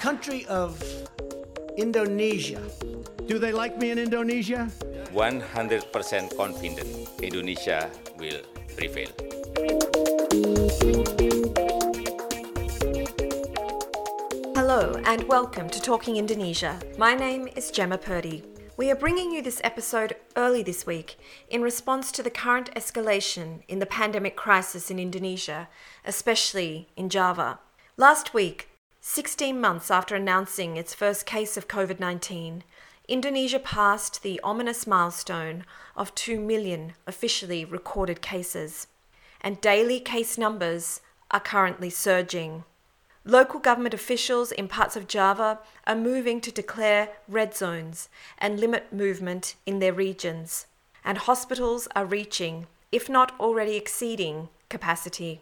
country of Indonesia. Do they like me in Indonesia? 100% confident Indonesia will prevail. Hello and welcome to Talking Indonesia. My name is Jemma Purdey. We are bringing you this episode early this week in response to the current escalation in the pandemic crisis in Indonesia, especially in Java. Last week, 16 months after announcing its first case of COVID 19, Indonesia passed the ominous milestone of 2 million officially recorded cases, and daily case numbers are currently surging. Local government officials in parts of Java are moving to declare red zones and limit movement in their regions, and hospitals are reaching, if not already exceeding, capacity.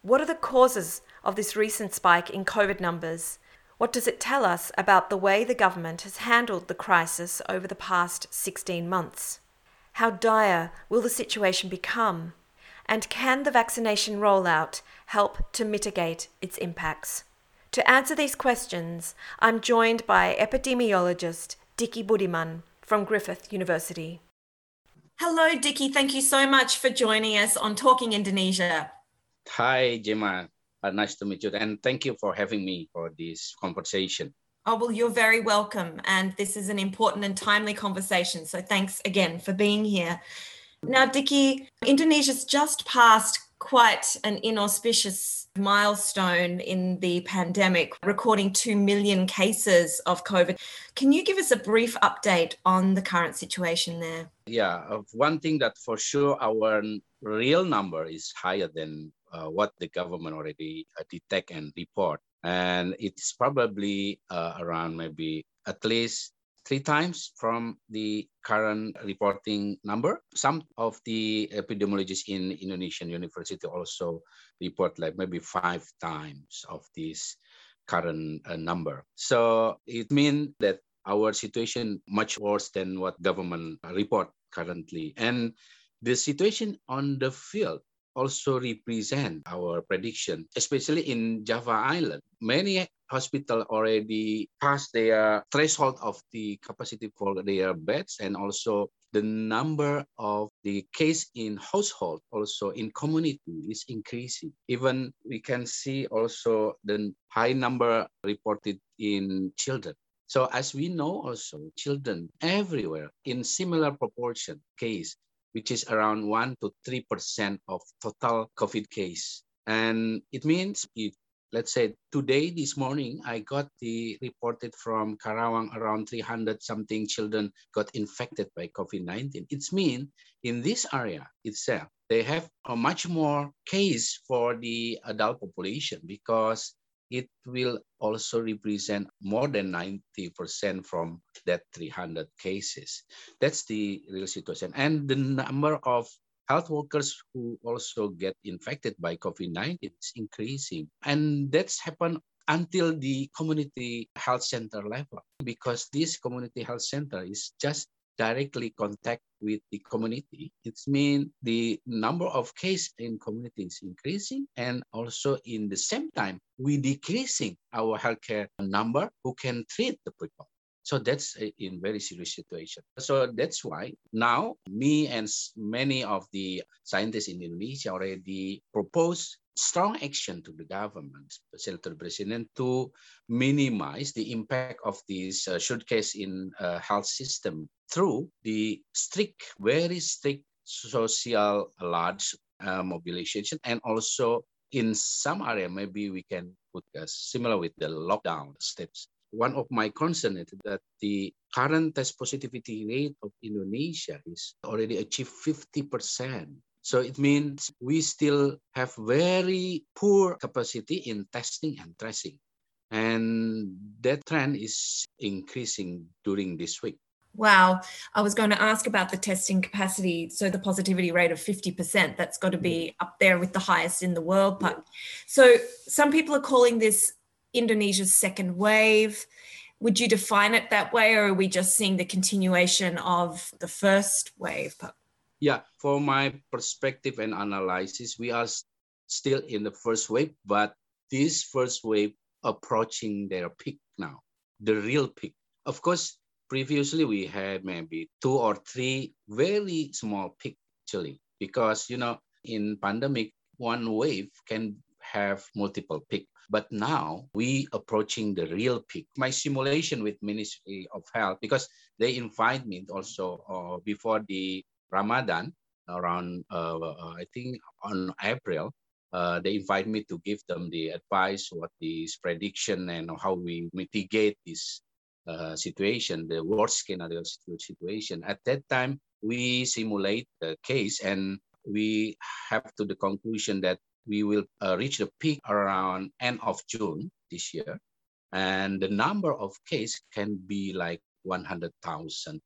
What are the causes of this recent spike in COVID numbers? What does it tell us about the way the government has handled the crisis over the past 16 months? How dire will the situation become? And can the vaccination rollout help to mitigate its impacts? To answer these questions, I'm joined by epidemiologist Dicky Budiman from Griffith University. Hello, Dicky. Thank you so much for joining us on Talking Indonesia. Hi, Jemma. Uh, nice to meet you. And thank you for having me for this conversation. Oh, well, you're very welcome. And this is an important and timely conversation. So thanks again for being here. Now, Dicky, Indonesia's just passed quite an inauspicious milestone in the pandemic, recording 2 million cases of COVID. Can you give us a brief update on the current situation there? Yeah, of one thing that for sure our real number is higher than uh, what the government already uh, detect and report. And it's probably uh, around maybe at least three times from the current reporting number. Some of the epidemiologists in Indonesian university also report like maybe five times of this current uh, number. So it means that our situation much worse than what government report currently. And the situation on the field also represent our prediction, especially in Java Island. Many hospital already passed their threshold of the capacity for their beds and also the number of the case in household also in community is increasing even we can see also the high number reported in children so as we know also children everywhere in similar proportion case which is around 1 to 3% of total COVID case. And it means if, let's say today, this morning, I got the reported from Karawang around 300 something children got infected by COVID-19. It's mean in this area itself, they have a much more case for the adult population because it will also represent more than 90% from that 300 cases. That's the real situation. And the number of health workers who also get infected by COVID-19 is increasing. And that's happened until the community health center level because this community health center is just directly contact with the community, it means the number of cases in community is increasing and also in the same time, we decreasing our healthcare number who can treat the people. So that's in very serious situation. So that's why now me and many of the scientists in Indonesia already propose strong action to the government, especially to the president, to minimize the impact of this uh, case in uh, health system through the strict, very strict social large uh, mobilization and also in some area maybe we can put uh, similar with the lockdown steps one of my concern is that the current test positivity rate of Indonesia is already achieved 50%. So it means we still have very poor capacity in testing and tracing. And that trend is increasing during this week. Wow. I was going to ask about the testing capacity. So the positivity rate of 50%, that's got to be mm. up there with the highest in the world. But so some people are calling this Indonesia's second wave. Would you define it that way, or are we just seeing the continuation of the first wave? Yeah, for my perspective and analysis, we are still in the first wave, but this first wave approaching their peak now, the real peak. Of course, previously we had maybe two or three very small peak actually, because you know in pandemic one wave can have multiple peak. But now we approaching the real peak. My simulation with Ministry of Health because they invite me also uh, before the Ramadan around uh, I think on April uh, they invite me to give them the advice, what is prediction, and how we mitigate this uh, situation, the worst scenario situation. At that time, we simulate the case, and we have to the conclusion that we will uh, reach the peak around end of June this year, and the number of cases can be like 100,000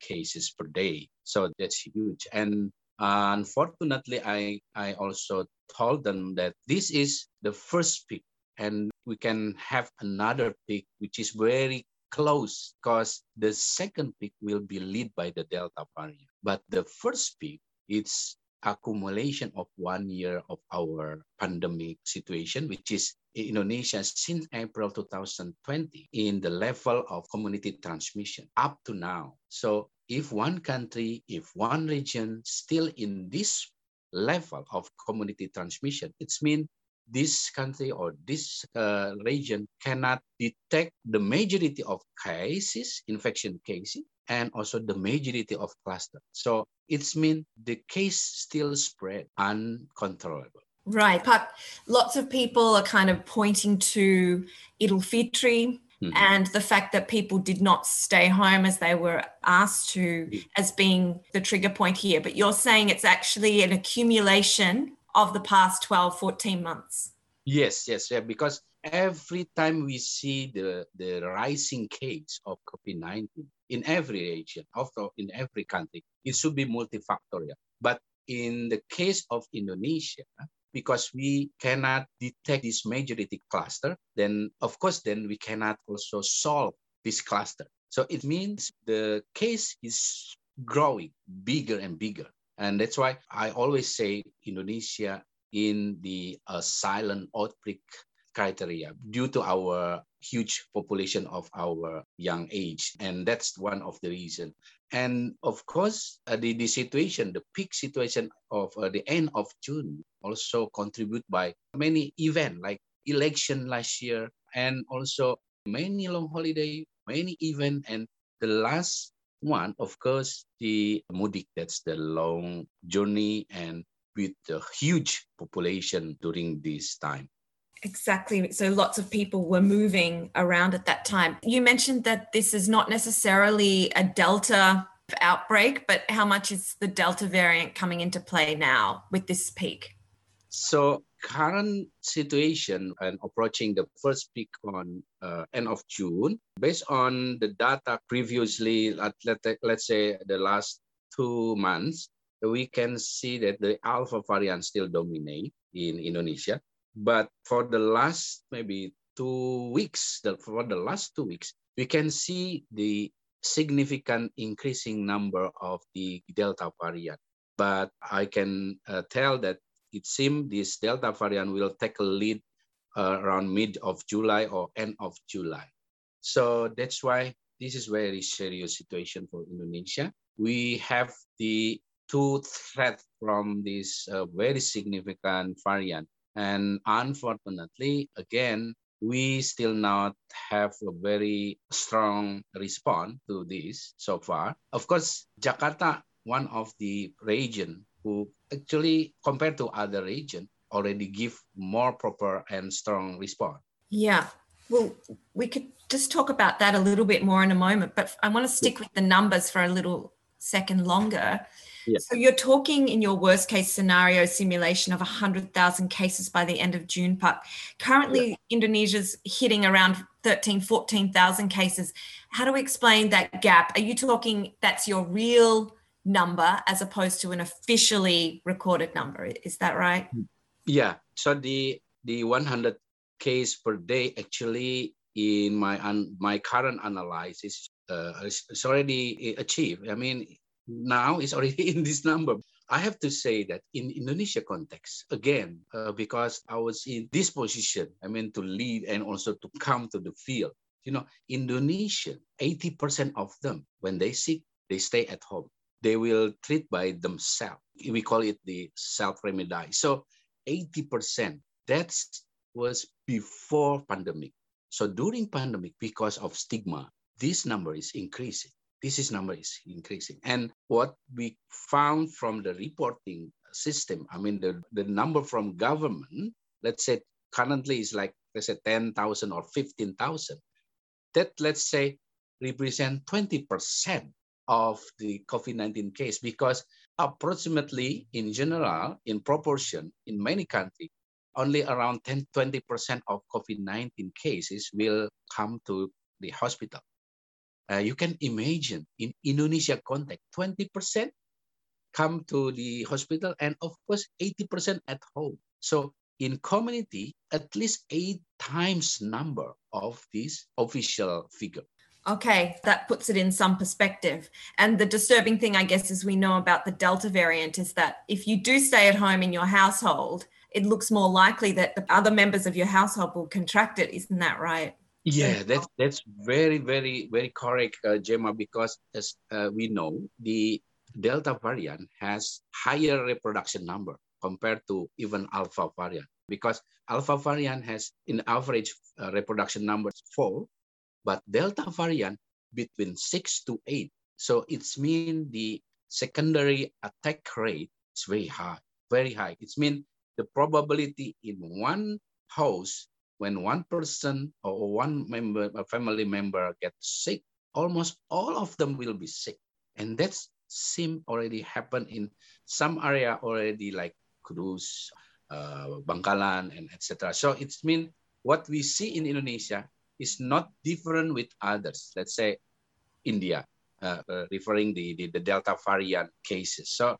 cases per day. So that's huge. And unfortunately, I, I also told them that this is the first peak and we can have another peak which is very close because the second peak will be led by the Delta variant. But the first peak, it's accumulation of one year of our pandemic situation, which is Indonesia since April 2020 in the level of community transmission up to now. So if one country, if one region still in this level of community transmission, it means this country or this uh, region cannot detect the majority of cases, infection cases, and also the majority of cluster. So it's mean the case still spread uncontrollable. Right, but lots of people are kind of pointing to Idul Fitri Mm-hmm. and the fact that people did not stay home as they were asked to as being the trigger point here but you're saying it's actually an accumulation of the past 12 14 months yes yes yeah because every time we see the the rising case of covid-19 in every region also in every country it should be multifactorial but in the case of indonesia because we cannot detect this majority cluster, then of course, then we cannot also solve this cluster. So it means the case is growing bigger and bigger. And that's why I always say Indonesia in the uh, silent outbreak criteria due to our huge population of our young age. And that's one of the reasons. And of course, uh, the, the situation, the peak situation of uh, the end of June also contribute by many events like election last year and also many long holiday, many event. And the last one, of course, the Mudik, that's the long journey and with the huge population during this time. Exactly. So lots of people were moving around at that time. You mentioned that this is not necessarily a Delta outbreak, but how much is the Delta variant coming into play now with this peak? So current situation and approaching the first peak on uh, end of June, based on the data previously, let, let, let's say the last two months, we can see that the alpha variant still dominate in Indonesia. But for the last maybe two weeks, the, for the last two weeks, we can see the significant increasing number of the Delta variant. But I can uh, tell that it seems this Delta variant will take a lead uh, around mid of July or end of July. So that's why this is very serious situation for Indonesia. We have the two threat from this uh, very significant variant. And unfortunately, again, we still not have a very strong response to this so far. Of course, Jakarta, one of the region who actually compared to other region already give more proper and strong response. Yeah. Well, we could just talk about that a little bit more in a moment, but I want to stick with the numbers for a little second longer. Yeah. So you're talking in your worst case scenario simulation of 100,000 cases by the end of June, Pak. Currently, yeah. Indonesia's hitting around 13, 14,000 cases. How do we explain that gap? Are you talking that's your real number as opposed to an officially recorded number? Is that right? Yeah. So the the 100 case per day actually in my my current analysis uh, it's already achieved. I mean, now is already in this number. I have to say that in Indonesia context, again, uh, because I was in this position, I mean, to lead and also to come to the field. You know, Indonesian, 80% of them, when they sick, they stay at home. They will treat by themselves. We call it the self-remedy. So 80%, that was before pandemic. So during pandemic, because of stigma, this number is increasing this is number is increasing. And what we found from the reporting system, I mean, the, the number from government, let's say currently is like, let's say 10,000 or 15,000. That, let's say, represent 20% of the COVID-19 case because approximately in general, in proportion, in many countries, only around 10, 20% of COVID-19 cases will come to the hospital. Uh, you can imagine in Indonesia context, 20% come to the hospital and of course 80% at home. So in community, at least eight times number of this official figure. Okay, that puts it in some perspective. And the disturbing thing, I guess, as we know about the Delta variant is that if you do stay at home in your household, it looks more likely that the other members of your household will contract it. Isn't that right? Yeah, that's that's very very very correct, uh, Jemma. Because as uh, we know, the Delta variant has higher reproduction number compared to even Alpha variant. Because Alpha variant has, in average, uh, reproduction numbers four, but Delta variant between six to eight. So it's mean the secondary attack rate is very high, very high. It's mean the probability in one house when one person or one member, a family member gets sick, almost all of them will be sick. And that's seem already happen in some area already like Kudus, uh, Bangkalan, and etc. So it's mean what we see in Indonesia is not different with others. Let's say India, uh, uh, referring the, the, the Delta variant cases. So uh,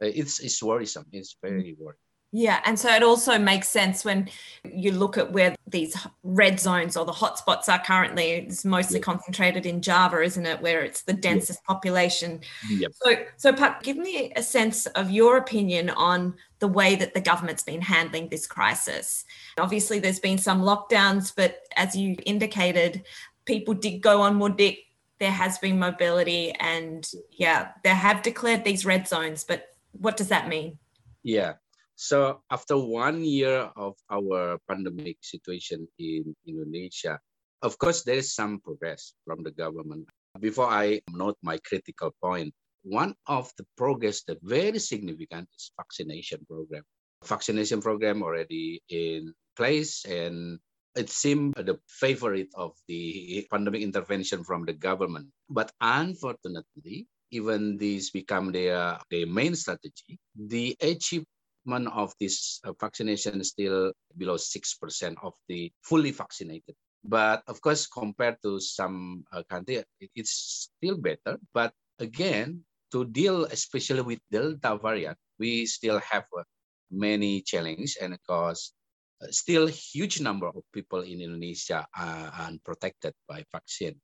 it's, it's worrisome. It's very worrisome. Yeah, and so it also makes sense when you look at where these red zones or the hotspots are currently. It's mostly concentrated in Java, isn't it, where it's the densest population. Yep. So, so Pak, give me a sense of your opinion on the way that the government's been handling this crisis. Obviously, there's been some lockdowns, but as you indicated, people did go on Mudik. There has been mobility, and yeah, they have declared these red zones. But what does that mean? Yeah. So after one year of our pandemic situation in Indonesia, of course, there is some progress from the government. Before I note my critical point, one of the progress that very significant is vaccination program. Vaccination program already in place and it seemed the favorite of the pandemic intervention from the government. But unfortunately, even this become their, their main strategy, the achieve of this uh, vaccination is still below 6% of the fully vaccinated. But of course, compared to some uh, country, it's still better. But again, to deal especially with Delta variant, we still have uh, many challenges and cause uh, still huge number of people in Indonesia are unprotected by vaccine.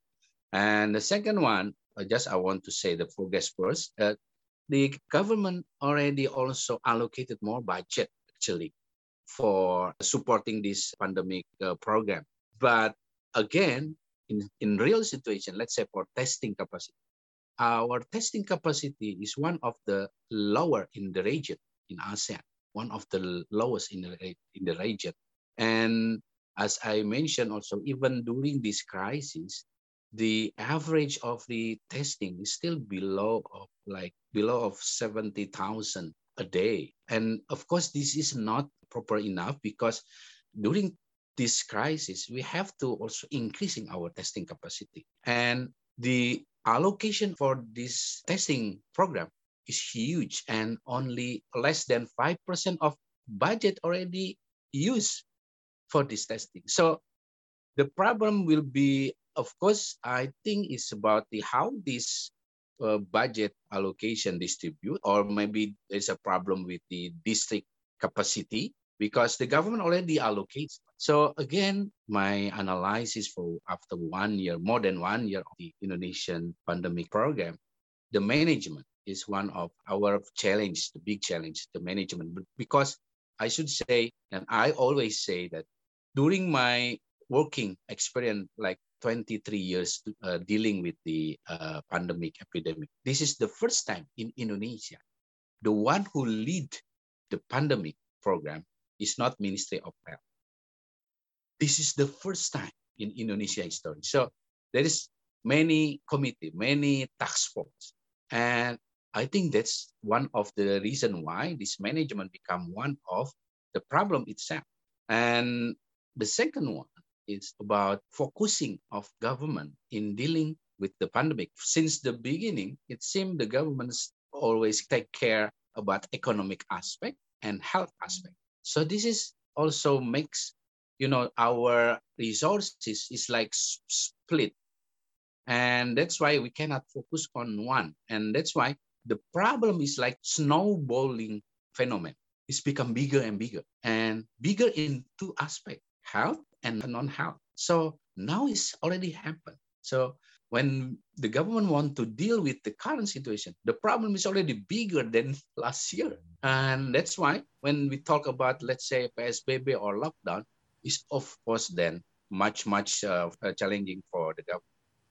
And the second one, just I want to say the progress first. Uh, the government already also allocated more budget actually for supporting this pandemic uh, program. But again, in, in real situation, let's say for testing capacity, our testing capacity is one of the lower in the region in ASEAN, one of the lowest in the, in the region. And as I mentioned also, even during this crisis, the average of the testing is still below of like below of 70,000 a day. And of course, this is not proper enough because during this crisis, we have to also increasing our testing capacity. And the allocation for this testing program is huge and only less than 5% of budget already used for this testing. So the problem will be of course, I think it's about the how this uh, budget allocation distribute, or maybe there's a problem with the district capacity because the government already allocates. So again, my analysis for after one year, more than one year of the Indonesian pandemic program, the management is one of our challenge, the big challenge, the management. Because I should say, and I always say that during my working experience, like 23 years uh, dealing with the uh, pandemic epidemic, this is the first time in Indonesia, the one who lead the pandemic program is not Ministry of Health. This is the first time in Indonesia history. So there is many committee, many task force, and I think that's one of the reason why this management become one of the problem itself. And the second one is about focusing of government in dealing with the pandemic. Since the beginning, it seemed the governments always take care about economic aspect and health aspect. So this is also makes you know our resources is like split and that's why we cannot focus on one and that's why the problem is like snowballing phenomenon. It's become bigger and bigger and bigger in two aspects, health and non-health. So now it's already happened. So when the government want to deal with the current situation, the problem is already bigger than last year. And that's why when we talk about, let's say, PSBB or lockdown, is of course then much, much uh, challenging for the government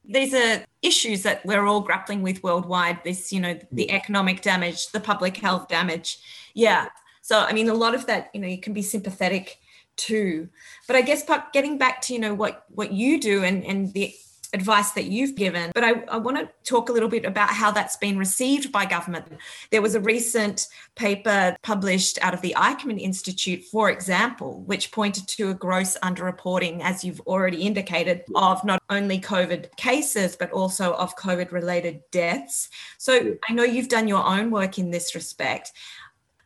these are issues that we're all grappling with worldwide this you know the economic damage the public health damage yeah so i mean a lot of that you know you can be sympathetic to but i guess getting back to you know what what you do and and the advice that you've given. But I, I, want to talk a little bit about how that's been received by government. There was a recent paper published out of the Eijkman Institute, for example, which pointed to a gross underreporting, as you've already indicated, of not only COVID cases, but also of COVID related deaths. So I know you've done your own work in this respect.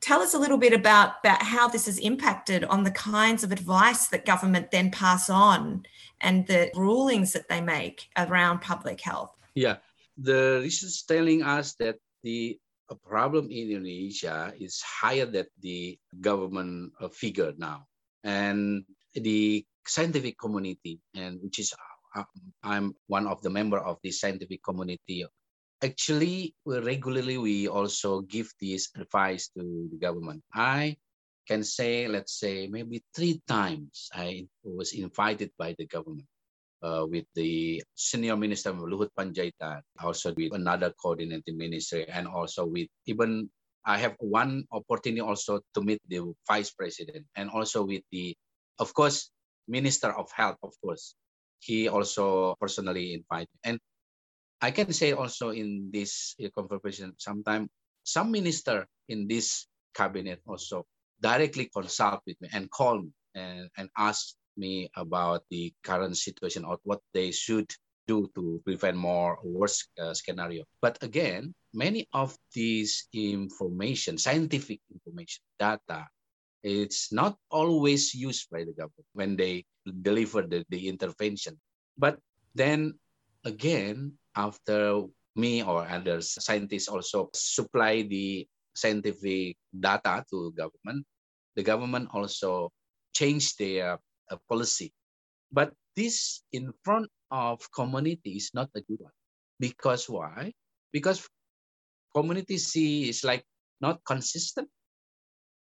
Tell us a little bit about, about how this has impacted on the kinds of advice that government then pass on and the rulings that they make around public health. Yeah, the research telling us that the problem in Indonesia is higher than the government uh, figure now, and the scientific community, and which is uh, I'm one of the member of the scientific community. Actually, regularly we also give this advice to the government. I can say, let's say, maybe three times I was invited by the government uh, with the senior minister Luhut Panjaitan, also with another coordinating ministry, and also with even I have one opportunity also to meet the vice president and also with the, of course, minister of health, of course. He also personally invited. And I can say also in this conversation, sometimes some minister in this cabinet also directly consult with me and call me and, and ask me about the current situation or what they should do to prevent more worse uh, scenario. But again, many of these information, scientific information, data, it's not always used by the government when they deliver the, the intervention. But then again, after me or other scientists also supply the scientific data to government, the government also changed their uh, policy. But this in front of community is not a good one. Because why? Because community see is like not consistent,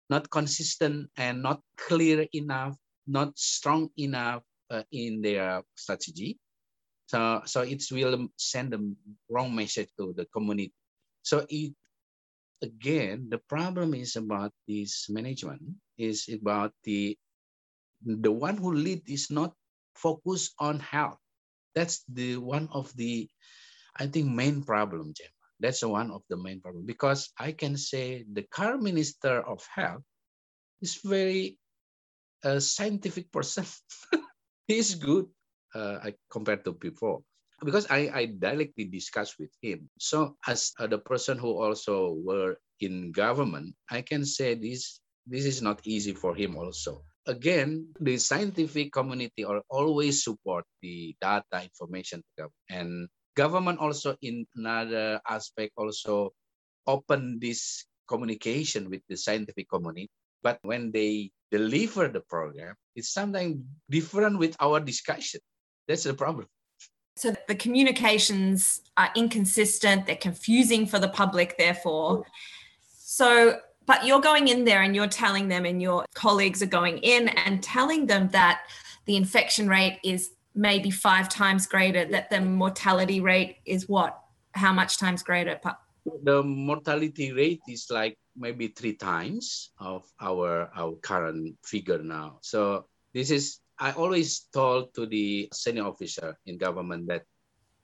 not consistent and not clear enough, not strong enough uh, in their strategy. So, so it will send a wrong message to the community. So it again, the problem is about this management, is about the the one who lead is not focused on health. That's the one of the, I think, main problem, Jemma. That's one of the main problem because I can say the current minister of health is very a scientific person. He's good uh, compared to before because I, I directly discussed with him. So as uh, the person who also were in government, I can say this this is not easy for him also. Again, the scientific community are always support the data information and government also in another aspect also open this communication with the scientific community. But when they deliver the program, it's sometimes different with our discussion. That's the problem. So the communications are inconsistent, they're confusing for the public, therefore. So, but you're going in there and you're telling them, and your colleagues are going in and telling them that the infection rate is maybe five times greater, that the mortality rate is what? How much times greater? The mortality rate is like maybe three times of our, our current figure now. So this is I always told to the senior officer in government that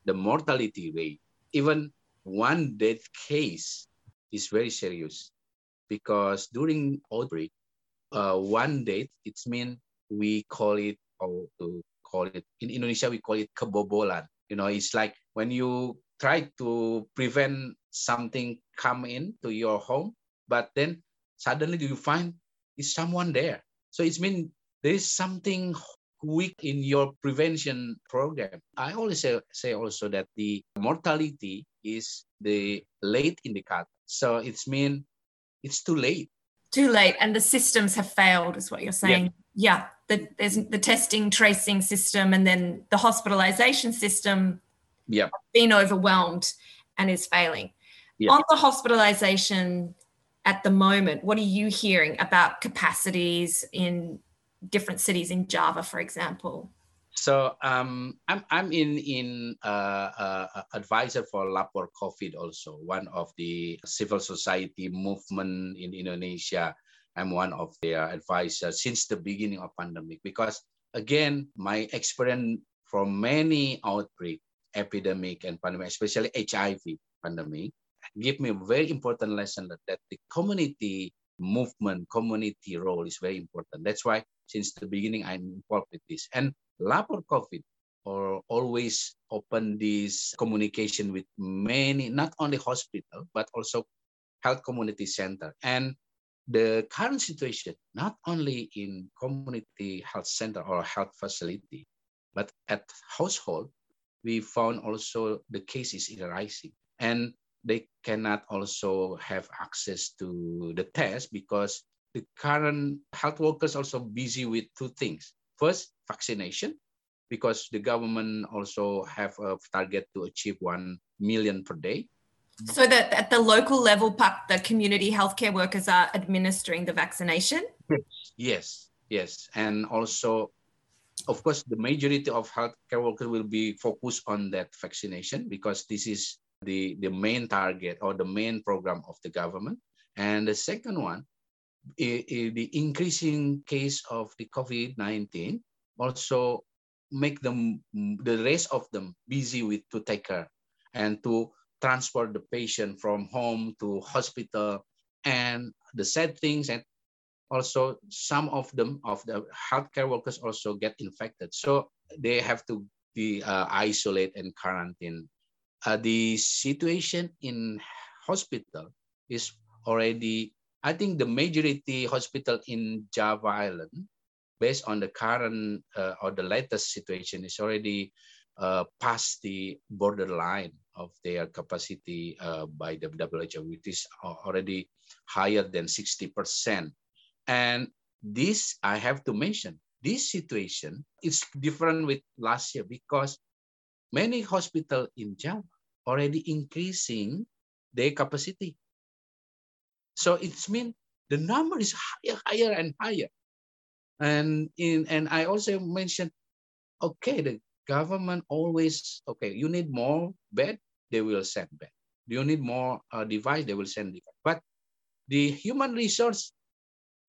the mortality rate, even one death case, is very serious because during outbreak, uh, one death, it's mean we call it or to call it in Indonesia we call it kebobolan. You know, it's like when you try to prevent something come into your home, but then suddenly you find is someone there. So it's mean there is something weak in your prevention program. I always say, say also that the mortality is the late indicator. So it's mean it's too late. Too late, and the systems have failed, is what you're saying. Yeah, yeah the, there's the testing, tracing system, and then the hospitalization system. Yeah, been overwhelmed and is failing. Yeah. On the hospitalization at the moment, what are you hearing about capacities in different cities in Java, for example? So um, I'm I'm in in uh, uh, advisor for Lapor COVID also one of the civil society movement in Indonesia. I'm one of their advisors since the beginning of pandemic because again my experience from many outbreak, epidemic and pandemic, especially HIV pandemic, give me a very important lesson that, that the community movement, community role is very important. That's why since the beginning I'm involved with this. And Lapor COVID or always open this communication with many, not only hospital, but also health community center. And the current situation, not only in community health center or health facility, but at household, we found also the cases is rising. And they cannot also have access to the test because the current health workers also busy with two things. First, vaccination, because the government also have a target to achieve 1 million per day. So that at the local level, the community healthcare workers are administering the vaccination? Yes, yes. And also, of course, the majority of healthcare workers will be focused on that vaccination because this is the, the main target or the main program of the government. And the second one, the increasing case of the COVID-19 also make them, the rest of them busy with to take care and to transport the patient from home to hospital. And the sad things and also some of them of the healthcare workers also get infected. So they have to be uh, isolated and quarantine. uh, the situation in hospital is already, I think the majority hospital in Java Island, based on the current uh, or the latest situation, is already uh, past the borderline of their capacity uh, by the WHO, which is already higher than 60%. And this, I have to mention, this situation is different with last year because many hospitals in Java already increasing their capacity. So it's mean the number is higher, higher and higher. And in and I also mentioned, okay, the government always okay. You need more bed, they will send bed. You need more uh, device, they will send device. But the human resource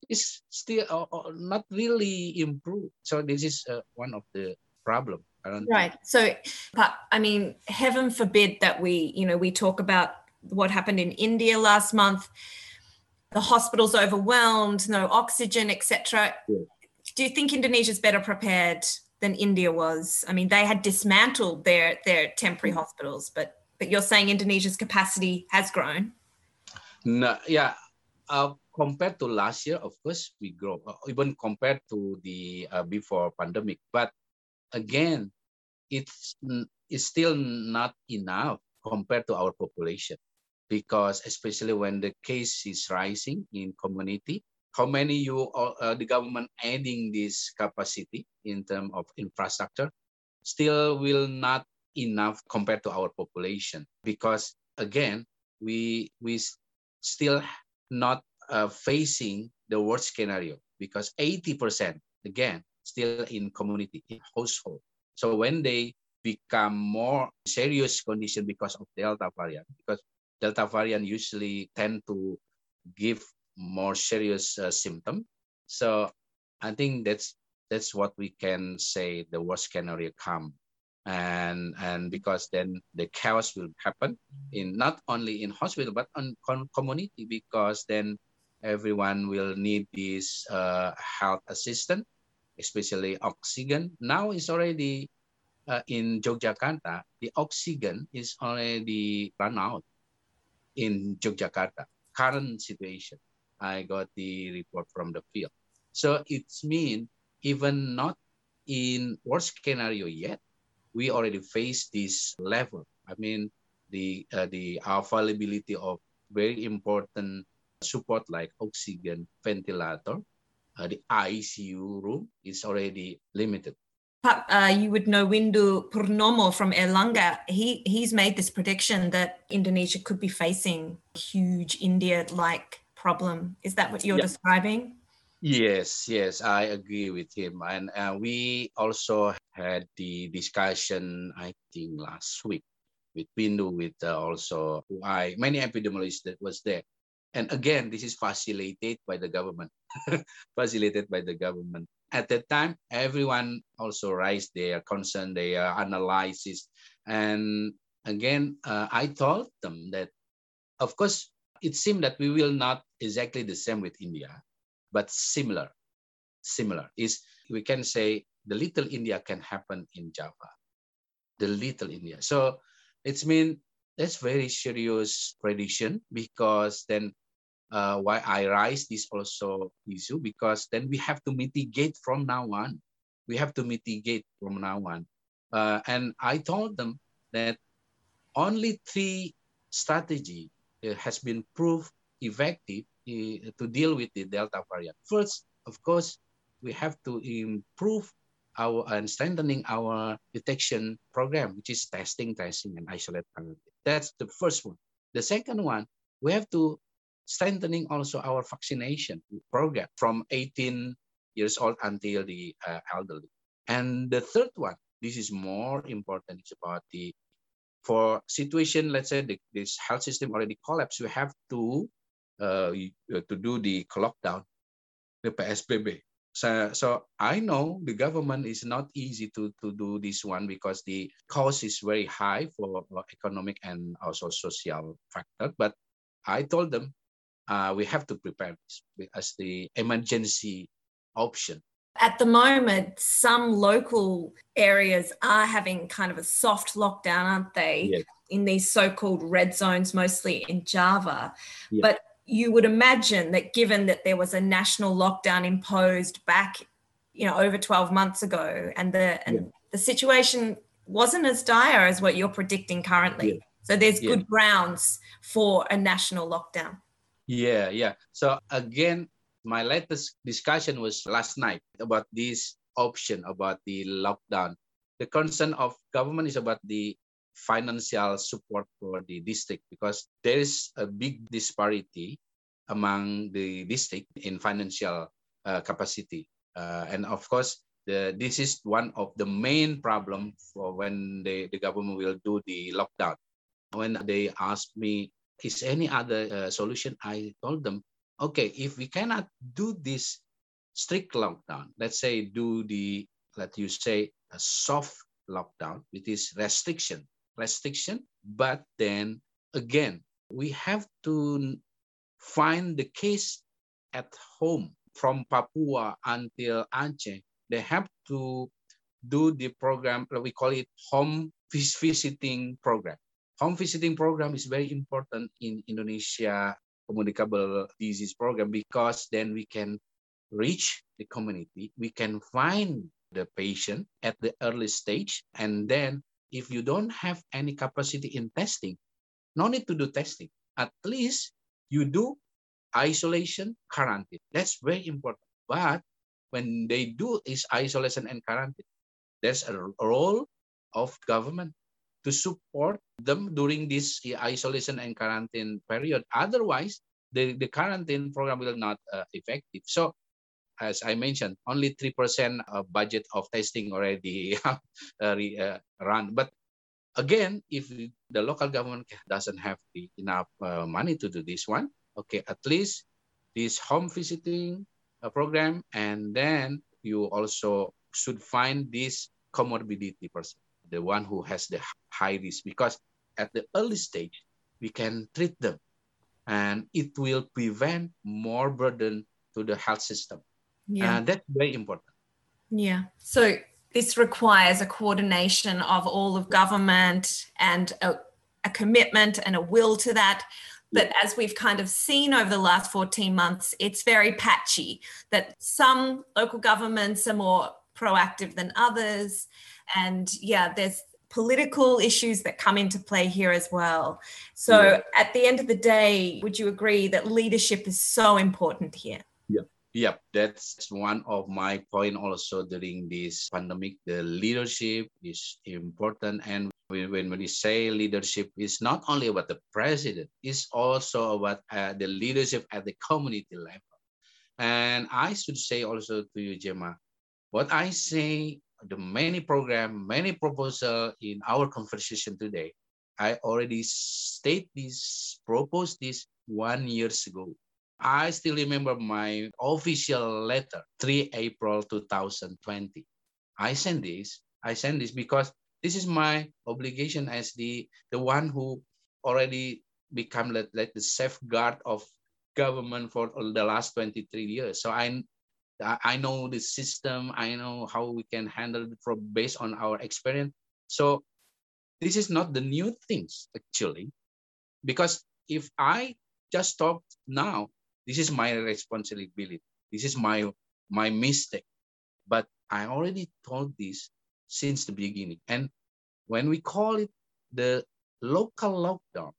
is still uh, uh not really improved. So this is uh, one of the problem right so but i mean heaven forbid that we you know we talk about what happened in india last month the hospitals overwhelmed no oxygen etc yeah. do you think indonesia's better prepared than india was? I mean they had dismantled their their temporary hospitals but but you're saying indonesia's capacity has grown? No yeah. Uh, compared to last year of course we grow uh, even compared to the uh, before pandemic. But again, it's, it's still not enough compared to our population because especially when the case is rising in community, how many you uh, the government adding this capacity in terms of infrastructure still will not enough compared to our population? Because again we we still not uh, facing the worst scenario because 80% again still in community in household. So when they become more serious condition because of delta variant because delta variant usually tend to give more serious uh, symptom. So i think that's that's what we can say the worst scenario come. And and because then the chaos will happen in not only in hospital but on community because then everyone will need this uh, health assistant especially oxygen. Now is already uh, in Yogyakarta the oxygen is already run out in Yogyakarta current situation I got the report from the field so it's mean even not in worst scenario yet we already face this level. I mean, the uh, the availability of very important support like oxygen, ventilator, uh, the ICU room is already limited. Uh, you would know Windu Purnomo from Airlangga. He he's made this prediction that Indonesia could be facing a huge India-like problem. Is that what you're describing? Yes, yes, I agree with him. And uh, we also had the discussion, I think, last week with Windu, with uh, also I many epidemiologists that was there. And again, this is facilitated by the government, facilitated by the government. At that time, everyone also raised their concern, their analysis. And again, uh, I told them that, of course, it seemed that we will not exactly the same with India but similar. Similar is we can say the little India can happen in Java. The little India. So it's mean that's very serious prediction because then uh, why I raise this also issue because then we have to mitigate from now on. We have to mitigate from now on. Uh, and I told them that only three strategy uh, has been proved effective to deal with the Delta variant. First, of course, we have to improve our and strengthening our detection program, which is testing, tracing, and isolate. That's the first one. The second one, we have to strengthening also our vaccination program from 18 years old until the uh, elderly. And the third one, this is more important, it's about the, for situation, let's say the, this health system already collapsed, we have to uh, uh, to do the lockdown, the PSBB. So, so I know the government is not easy to, to do this one because the cost is very high for economic and also social factor. But I told them uh, we have to prepare this as the emergency option. At the moment, some local areas are having kind of a soft lockdown, aren't they? Yes. In these so called red zones, mostly in Java. Yes. But you would imagine that given that there was a national lockdown imposed back you know over 12 months ago and the and yeah. the situation wasn't as dire as what you're predicting currently yeah. so there's yeah. good grounds for a national lockdown yeah yeah so again my latest discussion was last night about this option about the lockdown the concern of government is about the financial support for the district because there is a big disparity among the district in financial uh, capacity. Uh, and of course, the, this is one of the main problem for when the, the government will do the lockdown. When they asked me, is any other uh, solution? I told them, okay, if we cannot do this strict lockdown, let's say do the, let you say, a soft lockdown, which is restriction restriction. But then again, we have to find the case at home from Papua until Aceh. They have to do the program, we call it home visiting program. Home visiting program is very important in Indonesia communicable disease program because then we can reach the community, we can find the patient at the early stage, and then if you don't have any capacity in testing, no need to do testing. At least you do isolation, quarantine. That's very important. But when they do is isolation and quarantine, there's a role of government to support them during this isolation and quarantine period. Otherwise, the, the quarantine program will not uh, effective. So as I mentioned, only 3% of budget of testing already uh, uh, run. But again, if the local government doesn't have the, enough uh, money to do this one, okay, at least this home visiting uh, program, and then you also should find this comorbidity person, the one who has the high risk, because at the early stage, we can treat them and it will prevent more burden to the health system. Yeah. And that's very important. Yeah. So this requires a coordination of all of government and a, a commitment and a will to that. But as we've kind of seen over the last 14 months, it's very patchy that some local governments are more proactive than others. And yeah, there's political issues that come into play here as well. So yeah. at the end of the day, would you agree that leadership is so important here? Yeah. Yeah, that's one of my point also during this pandemic. The leadership is important. And when we say leadership, is not only about the president, it's also about uh, the leadership at the community level. And I should say also to you, Jemma, what I say, the many program, many proposal in our conversation today, I already state this, proposed this one years ago. I still remember my official letter, 3 April 2020. I send this. I send this because this is my obligation as the the one who already become like, like the safeguard of government for the last 23 years. So I I know the system. I know how we can handle it from based on our experience. So this is not the new things actually, because if I just talk now, this is my responsibility. This is my my mistake. But I already told this since the beginning. And when we call it the local lockdown,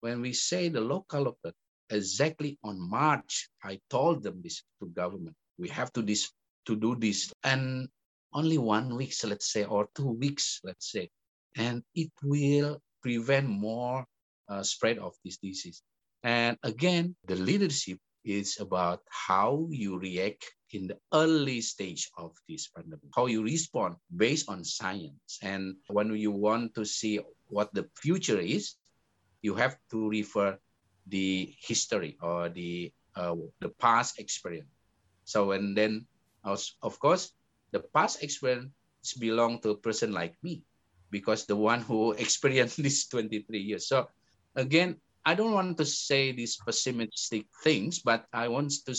when we say the local lockdown, exactly on March, I told them this to government. We have to this to do this. And only one week, let's say, or two weeks, let's say, and it will prevent more uh, spread of this disease. And again, the leadership is about how you react in the early stage of this pandemic, how you respond based on science. And when you want to see what the future is, you have to refer the history or the uh, the past experience. So and then, of course, the past experience belong to a person like me, because the one who experienced this 23 years. So again, I don't want to say these pessimistic things, but I want to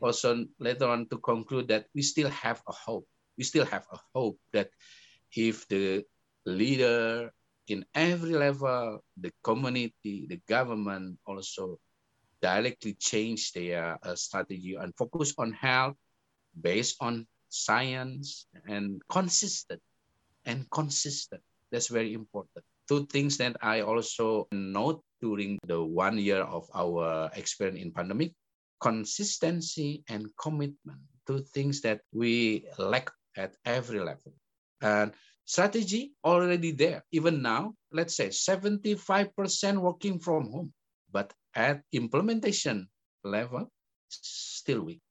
also later on to conclude that we still have a hope. We still have a hope that if the leader in every level, the community, the government also directly change their uh, strategy and focus on health based on science and consistent and consistent. That's very important. Two things that I also note during the one year of our experience in pandemic, consistency and commitment Two things that we lack at every level. And strategy already there. Even now, let's say 75% working from home, but at implementation level, still weak.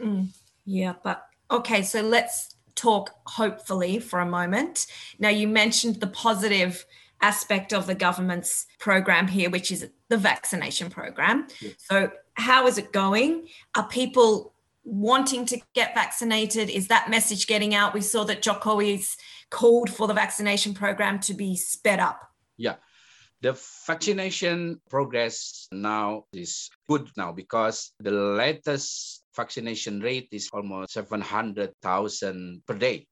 Mm, yeah, but okay, so let's talk hopefully for a moment. Now, you mentioned the positive aspect of the government's program here, which is the vaccination program. Yes. So, how is it going? Are people wanting to get vaccinated? Is that message getting out? We saw that Jokowi's called for the vaccination program to be sped up. Yeah. The vaccination progress now is good now because the latest vaccination rate is almost 700,000 per day.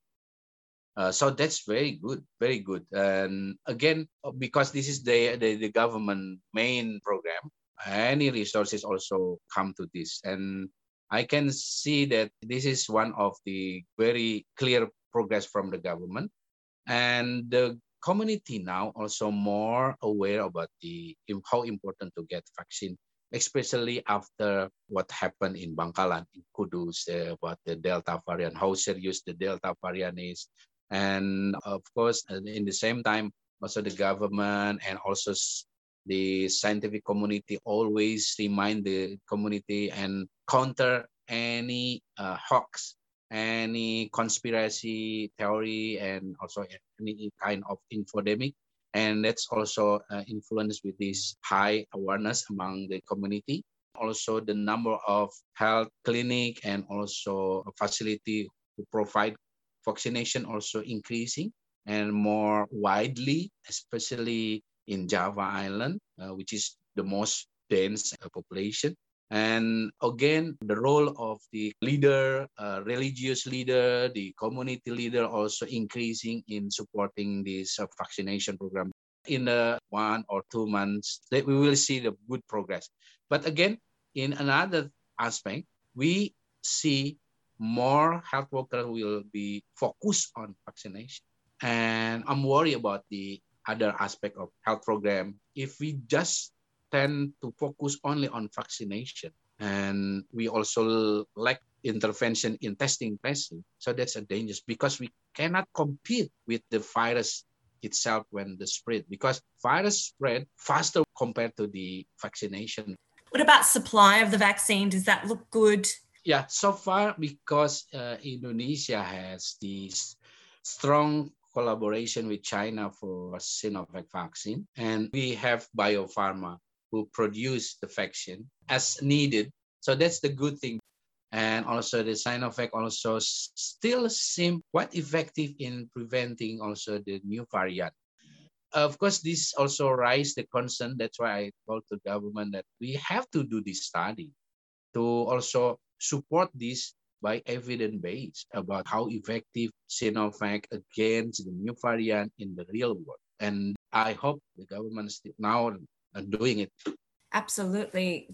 Uh, so that's very good, very good. And again, because this is the, the, the government main program, any resources also come to this. And I can see that this is one of the very clear progress from the government. And the community now also more aware about the how important to get vaccine, especially after what happened in Bangkalan, in Kudus, uh, about the Delta variant, how serious the Delta variant is, and of course, in the same time, also the government and also the scientific community always remind the community and counter any uh, hoax, any conspiracy theory, and also any kind of infodemic. And that's also uh, influenced with this high awareness among the community. Also, the number of health clinic and also facility to provide vaccination also increasing and more widely, especially in Java Island, uh, which is the most dense uh, population. And again, the role of the leader, uh, religious leader, the community leader also increasing in supporting this uh, vaccination program. In the one or two months, that we will see the good progress. But again, in another aspect, we see more health workers will be focused on vaccination. And I'm worried about the other aspect of health program. If we just tend to focus only on vaccination, and we also lack intervention in testing testing, so that's a dangerous because we cannot compete with the virus itself when the spread because virus spread faster compared to the vaccination. What about supply of the vaccine? Does that look good? Yeah, so far because uh, Indonesia has this strong collaboration with China for Sinovac vaccine. And we have Bio Farma who produce the vaccine as needed. So that's the good thing. And also the Sinovac also still seem quite effective in preventing also the new variant. Of course, this also raised the concern. That's why I told the government that we have to do this study to also support this by evidence base about how effective Sinovac against the new variant in the real world. And I hope the government is now doing it. Absolutely.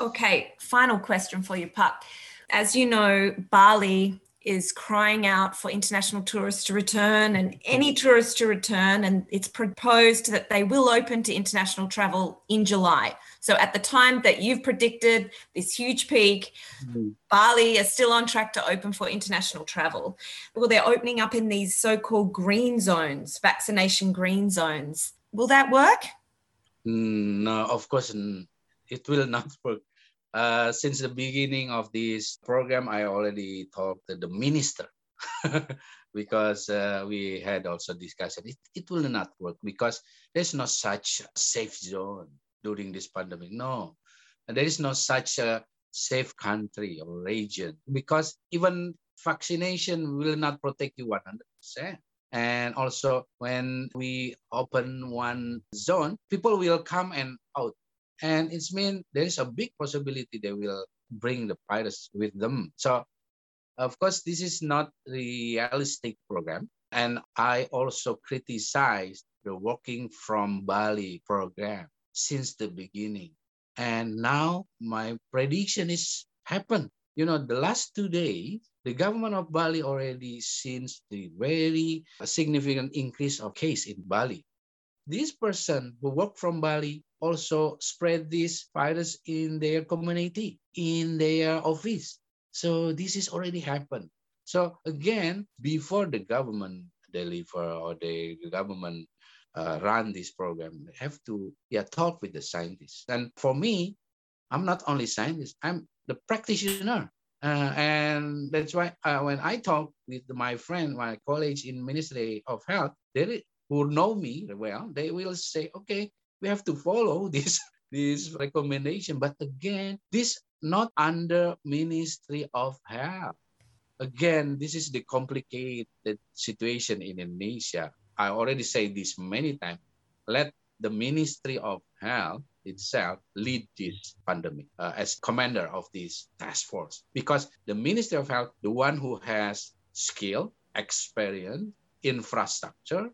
Okay, final question for you, Pak. As you know, Bali is crying out for international tourists to return and any tourists to return. And it's proposed that they will open to international travel in July. So at the time that you've predicted this huge peak, mm. Bali is still on track to open for international travel. Well, they're opening up in these so called green zones, vaccination green zones. Will that work? Mm, no, of course, it will not work uh, since the beginning of this program, I already talked to the minister because uh, we had also discussed it. It will not work because there's no such safe zone during this pandemic. No, there is no such a safe country or region because even vaccination will not protect you 100%. And also, when we open one zone, people will come and out and it's mean there is a big possibility they will bring the virus with them. So of course, this is not realistic program. And I also criticized the working from Bali program since the beginning. And now my prediction is happened. You know, the last two days, the government of Bali already sees the very significant increase of case in Bali. This person who work from Bali also spread this virus in their community, in their office. So this is already happened. So again, before the government deliver or the government uh, run this program, they have to yeah talk with the scientists. And for me, I'm not only scientist, I'm the practitioner. Uh, and that's why uh, when I talk with my friend, my colleagues in Ministry of Health, they who know me well, they will say, okay, we have to follow this this recommendation. But again, this not under Ministry of Health. Again, this is the complicated situation in Indonesia. I already say this many times. Let the Ministry of Health itself lead this pandemic uh, as commander of this task force because the Ministry of Health, the one who has skill, experience, infrastructure,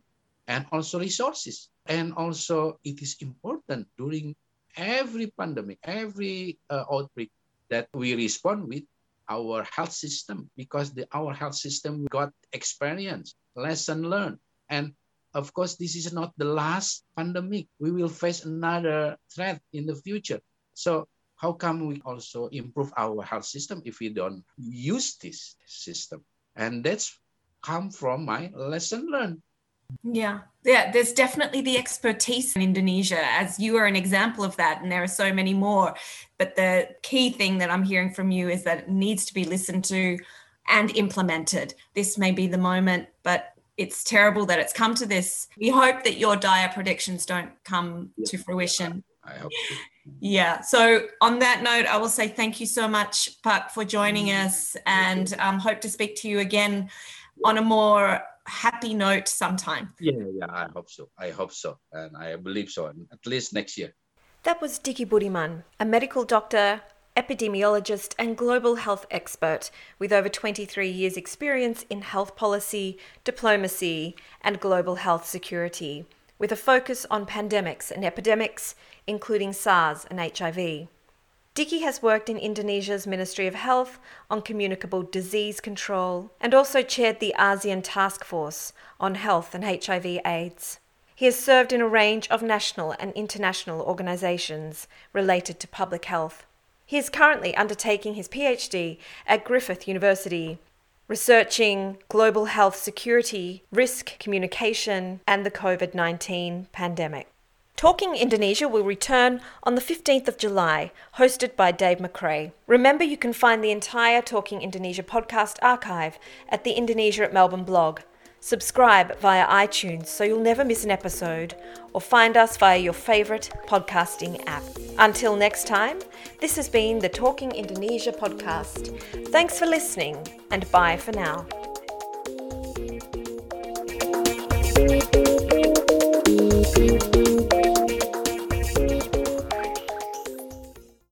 and also resources and also, it is important during every pandemic, every uh, outbreak that we respond with our health system because the, our health system got experience, lesson learned. And of course, this is not the last pandemic. We will face another threat in the future. So how come we also improve our health system if we don't use this system? And that's come from my lesson learned Yeah. Yeah, there's definitely the expertise in Indonesia, as you are an example of that, and there are so many more. But the key thing that I'm hearing from you is that it needs to be listened to and implemented. This may be the moment, but it's terrible that it's come to this. We hope that your dire predictions don't come yeah. to fruition. I hope so. Yeah. So on that note, I will say thank you so much, Pak, for joining us, and um, hope to speak to you again on a more happy note sometime. Yeah, yeah, I hope so. I hope so, and I believe so. At least next year. That was Dicky Budiman, a medical doctor, epidemiologist, and global health expert with over 23 years' experience in health policy, diplomacy, and global health security, with a focus on pandemics and epidemics, including SARS and HIV. Dicky has worked in Indonesia's Ministry of Health on communicable disease control and also chaired the ASEAN Task Force on Health and HIV/AIDS. He has served in a range of national and international organisations related to public health. He is currently undertaking his PhD at Griffith University, researching global health security, risk communication, and the COVID 19 pandemic. Talking Indonesia will return on the 15th of July, hosted by Dave McRae. Remember, you can find the entire Talking Indonesia podcast archive at the Indonesia at Melbourne blog. Subscribe via iTunes so you'll never miss an episode, or find us via your favourite podcasting app. Until next time, this has been the Talking Indonesia podcast. Thanks for listening, and bye for now. Thank you.